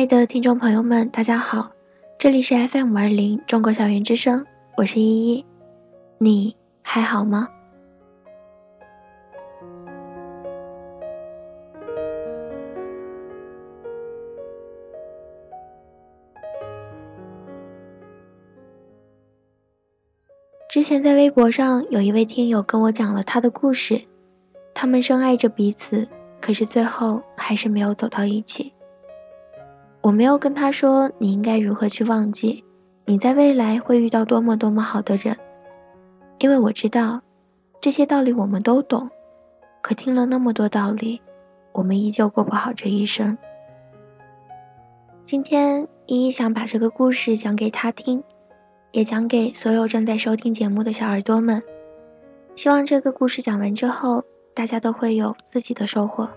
亲爱的听众朋友们，大家好，这里是 FM 二零中国校园之声，我是依依，你还好吗？之前在微博上有一位听友跟我讲了他的故事，他们深爱着彼此，可是最后还是没有走到一起。我没有跟他说你应该如何去忘记，你在未来会遇到多么多么好的人，因为我知道这些道理我们都懂，可听了那么多道理，我们依旧过不好这一生。今天依依想把这个故事讲给他听。也讲给所有正在收听节目的小耳朵们，希望这个故事讲完之后，大家都会有自己的收获。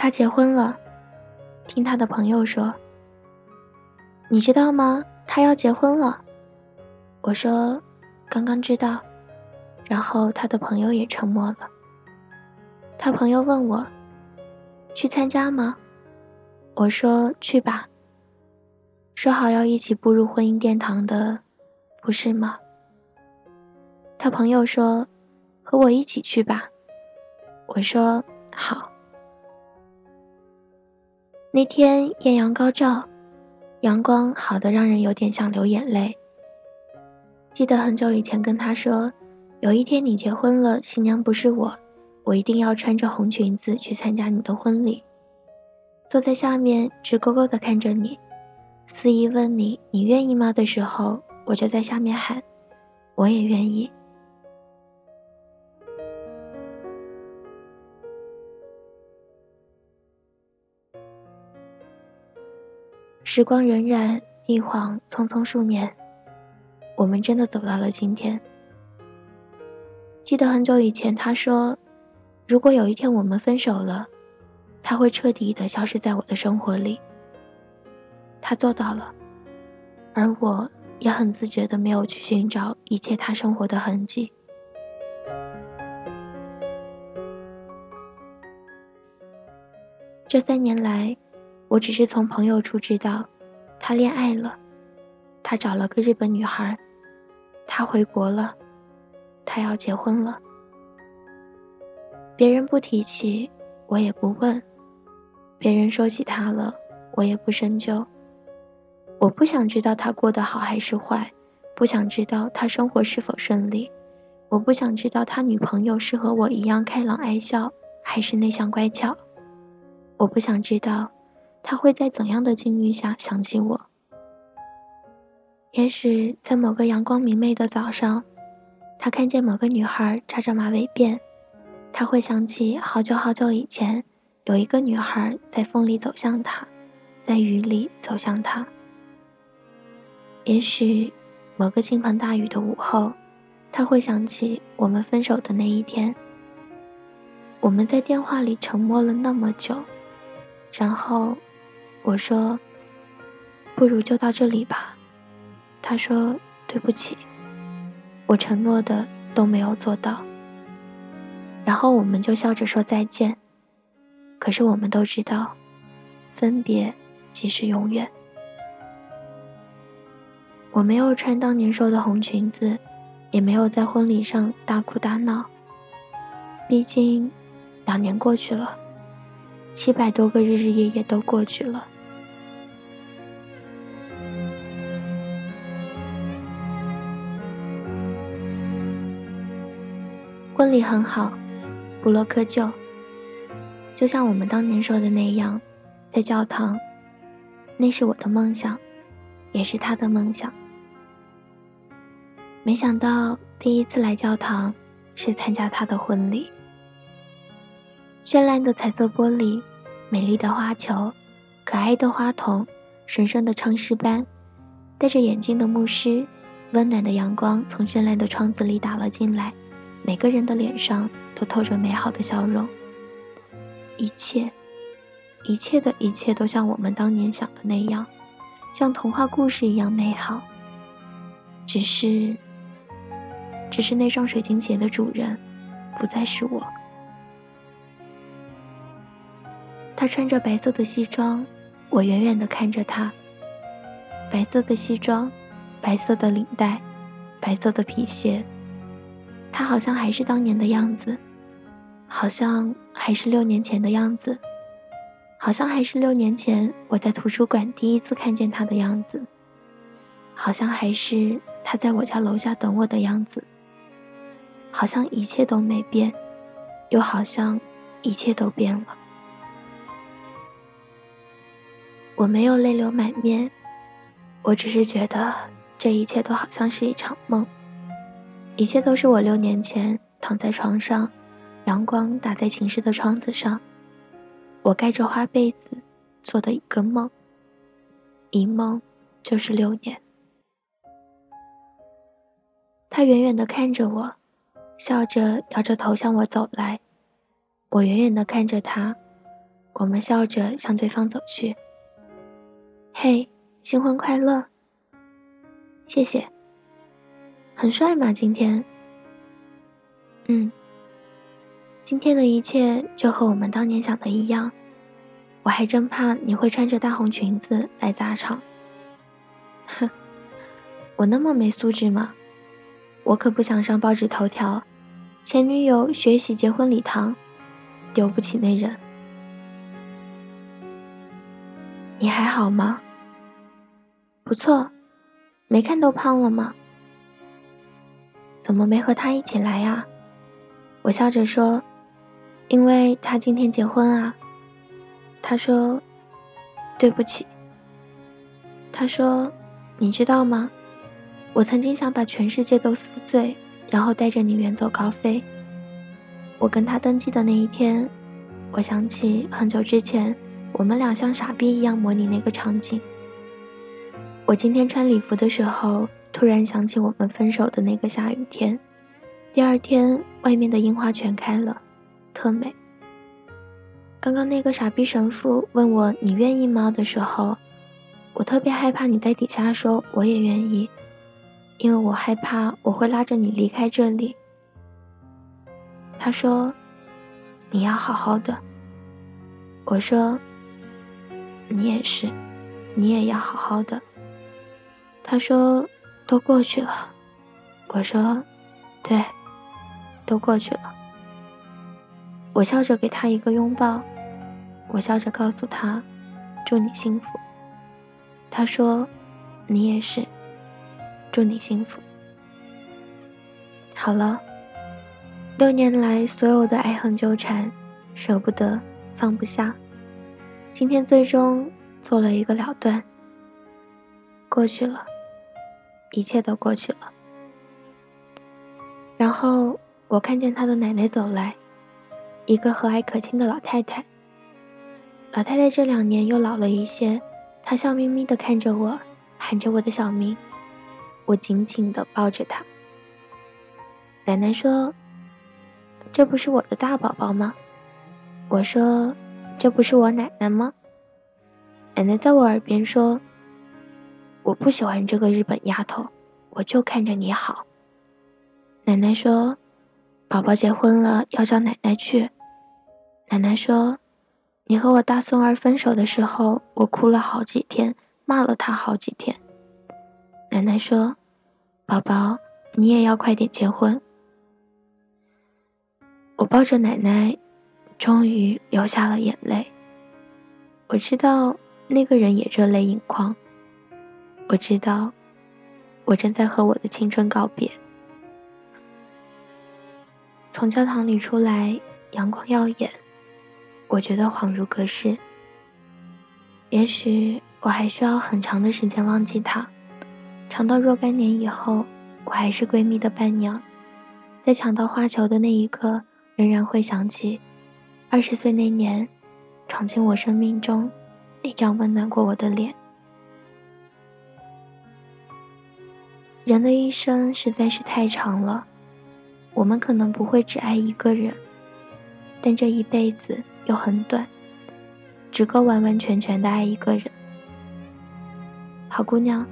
他结婚了。听他的朋友说，你知道吗？他要结婚了。我说，刚刚知道。然后他的朋友也沉默了。他朋友问我，去参加吗？我说去吧。说好要一起步入婚姻殿堂的，不是吗？他朋友说，和我一起去吧。我说好。那天艳阳高照，阳光好的让人有点想流眼泪。记得很久以前跟他说，有一天你结婚了，新娘不是我，我一定要穿着红裙子去参加你的婚礼，坐在下面直勾勾的看着你，司仪问你你愿意吗的时候，我就在下面喊，我也愿意。时光荏苒，一晃匆匆数年，我们真的走到了今天。记得很久以前，他说：“如果有一天我们分手了，他会彻底的消失在我的生活里。”他做到了，而我也很自觉的没有去寻找一切他生活的痕迹。这三年来。我只是从朋友处知道，他恋爱了，他找了个日本女孩，他回国了，他要结婚了。别人不提起，我也不问；别人说起他了，我也不深究。我不想知道他过得好还是坏，不想知道他生活是否顺利，我不想知道他女朋友是和我一样开朗爱笑，还是内向乖巧，我不想知道。他会在怎样的境遇下想起我？也许在某个阳光明媚的早上，他看见某个女孩扎着马尾辫，他会想起好久好久以前，有一个女孩在风里走向他，在雨里走向他。也许某个倾盆大雨的午后，他会想起我们分手的那一天。我们在电话里沉默了那么久，然后。我说：“不如就到这里吧。”他说：“对不起，我承诺的都没有做到。”然后我们就笑着说再见。可是我们都知道，分别即是永远。我没有穿当年说的红裙子，也没有在婚礼上大哭大闹。毕竟，两年过去了。七百多个日日夜夜都过去了。婚礼很好，布洛克就。就像我们当年说的那样，在教堂，那是我的梦想，也是他的梦想。没想到第一次来教堂，是参加他的婚礼。绚烂的彩色玻璃，美丽的花球，可爱的花童，神圣的唱诗班，戴着眼镜的牧师，温暖的阳光从绚烂的窗子里打了进来，每个人的脸上都透着美好的笑容。一切，一切的一切都像我们当年想的那样，像童话故事一样美好。只是，只是那双水晶鞋的主人，不再是我。他穿着白色的西装，我远远地看着他。白色的西装，白色的领带，白色的皮鞋。他好像还是当年的样子，好像还是六年前的样子，好像还是六年前我在图书馆第一次看见他的样子，好像还是他在我家楼下等我的样子，好像一切都没变，又好像一切都变了。我没有泪流满面，我只是觉得这一切都好像是一场梦。一切都是我六年前躺在床上，阳光打在寝室的窗子上，我盖着花被子做的一个梦。一梦就是六年。他远远地看着我，笑着摇着头向我走来。我远远地看着他，我们笑着向对方走去。嘿，新婚快乐！谢谢。很帅吗？今天，嗯，今天的一切就和我们当年想的一样。我还真怕你会穿着大红裙子来砸场。哼，我那么没素质吗？我可不想上报纸头条，前女友学习结婚礼堂，丢不起那人。你还好吗？不错，没看都胖了吗？怎么没和他一起来呀？我笑着说：“因为他今天结婚啊。”他说：“对不起。”他说：“你知道吗？我曾经想把全世界都撕碎，然后带着你远走高飞。”我跟他登记的那一天，我想起很久之前，我们俩像傻逼一样模拟那个场景。我今天穿礼服的时候，突然想起我们分手的那个下雨天。第二天，外面的樱花全开了，特美。刚刚那个傻逼神父问我“你愿意吗”的时候，我特别害怕你在底下说“我也愿意”，因为我害怕我会拉着你离开这里。他说：“你要好好的。”我说：“你也是，你也要好好的。”他说：“都过去了。”我说：“对，都过去了。”我笑着给他一个拥抱，我笑着告诉他：“祝你幸福。”他说：“你也是，祝你幸福。”好了，六年来所有的爱恨纠缠，舍不得，放不下，今天最终做了一个了断，过去了。一切都过去了，然后我看见他的奶奶走来，一个和蔼可亲的老太太。老太太这两年又老了一些，她笑眯眯地看着我，喊着我的小名，我紧紧地抱着她。奶奶说：“这不是我的大宝宝吗？”我说：“这不是我奶奶吗？”奶奶在我耳边说。我不喜欢这个日本丫头，我就看着你好。奶奶说：“宝宝结婚了，要叫奶奶去。”奶奶说：“你和我大孙儿分手的时候，我哭了好几天，骂了他好几天。”奶奶说：“宝宝，你也要快点结婚。”我抱着奶奶，终于流下了眼泪。我知道那个人也热泪盈眶。我知道，我正在和我的青春告别。从教堂里出来，阳光耀眼，我觉得恍如隔世。也许我还需要很长的时间忘记他，长到若干年以后，我还是闺蜜的伴娘，在抢到花球的那一刻，仍然会想起二十岁那年，闯进我生命中那张温暖过我的脸。人的一生实在是太长了，我们可能不会只爱一个人，但这一辈子又很短，只够完完全全的爱一个人。好姑娘，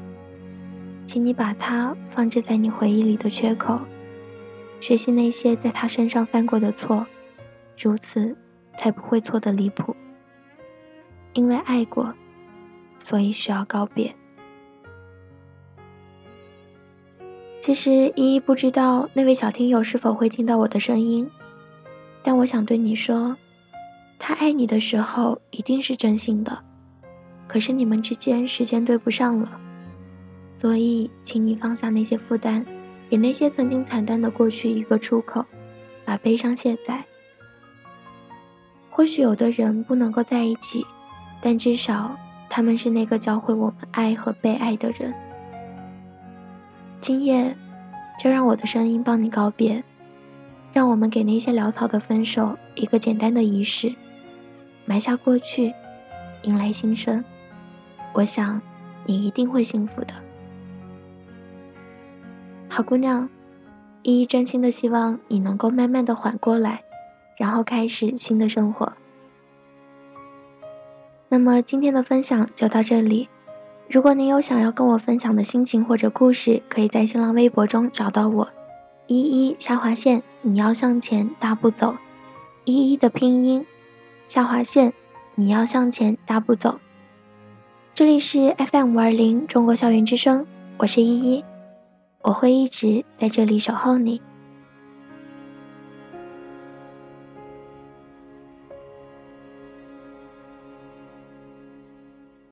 请你把他放置在你回忆里的缺口，学习那些在他身上犯过的错，如此才不会错得离谱。因为爱过，所以需要告别。其实依依不知道那位小听友是否会听到我的声音，但我想对你说，他爱你的时候一定是真心的，可是你们之间时间对不上了，所以请你放下那些负担，给那些曾经惨淡的过去一个出口，把悲伤卸载。或许有的人不能够在一起，但至少他们是那个教会我们爱和被爱的人。今夜，就让我的声音帮你告别，让我们给那些潦草的分手一个简单的仪式，埋下过去，迎来新生。我想，你一定会幸福的，好姑娘。依依真心的希望你能够慢慢的缓过来，然后开始新的生活。那么今天的分享就到这里。如果您有想要跟我分享的心情或者故事，可以在新浪微博中找到我，依依下划线，你要向前大步走，依依的拼音，下划线，你要向前大步走。这里是 FM 五二零中国校园之声，我是依依，我会一直在这里守候你。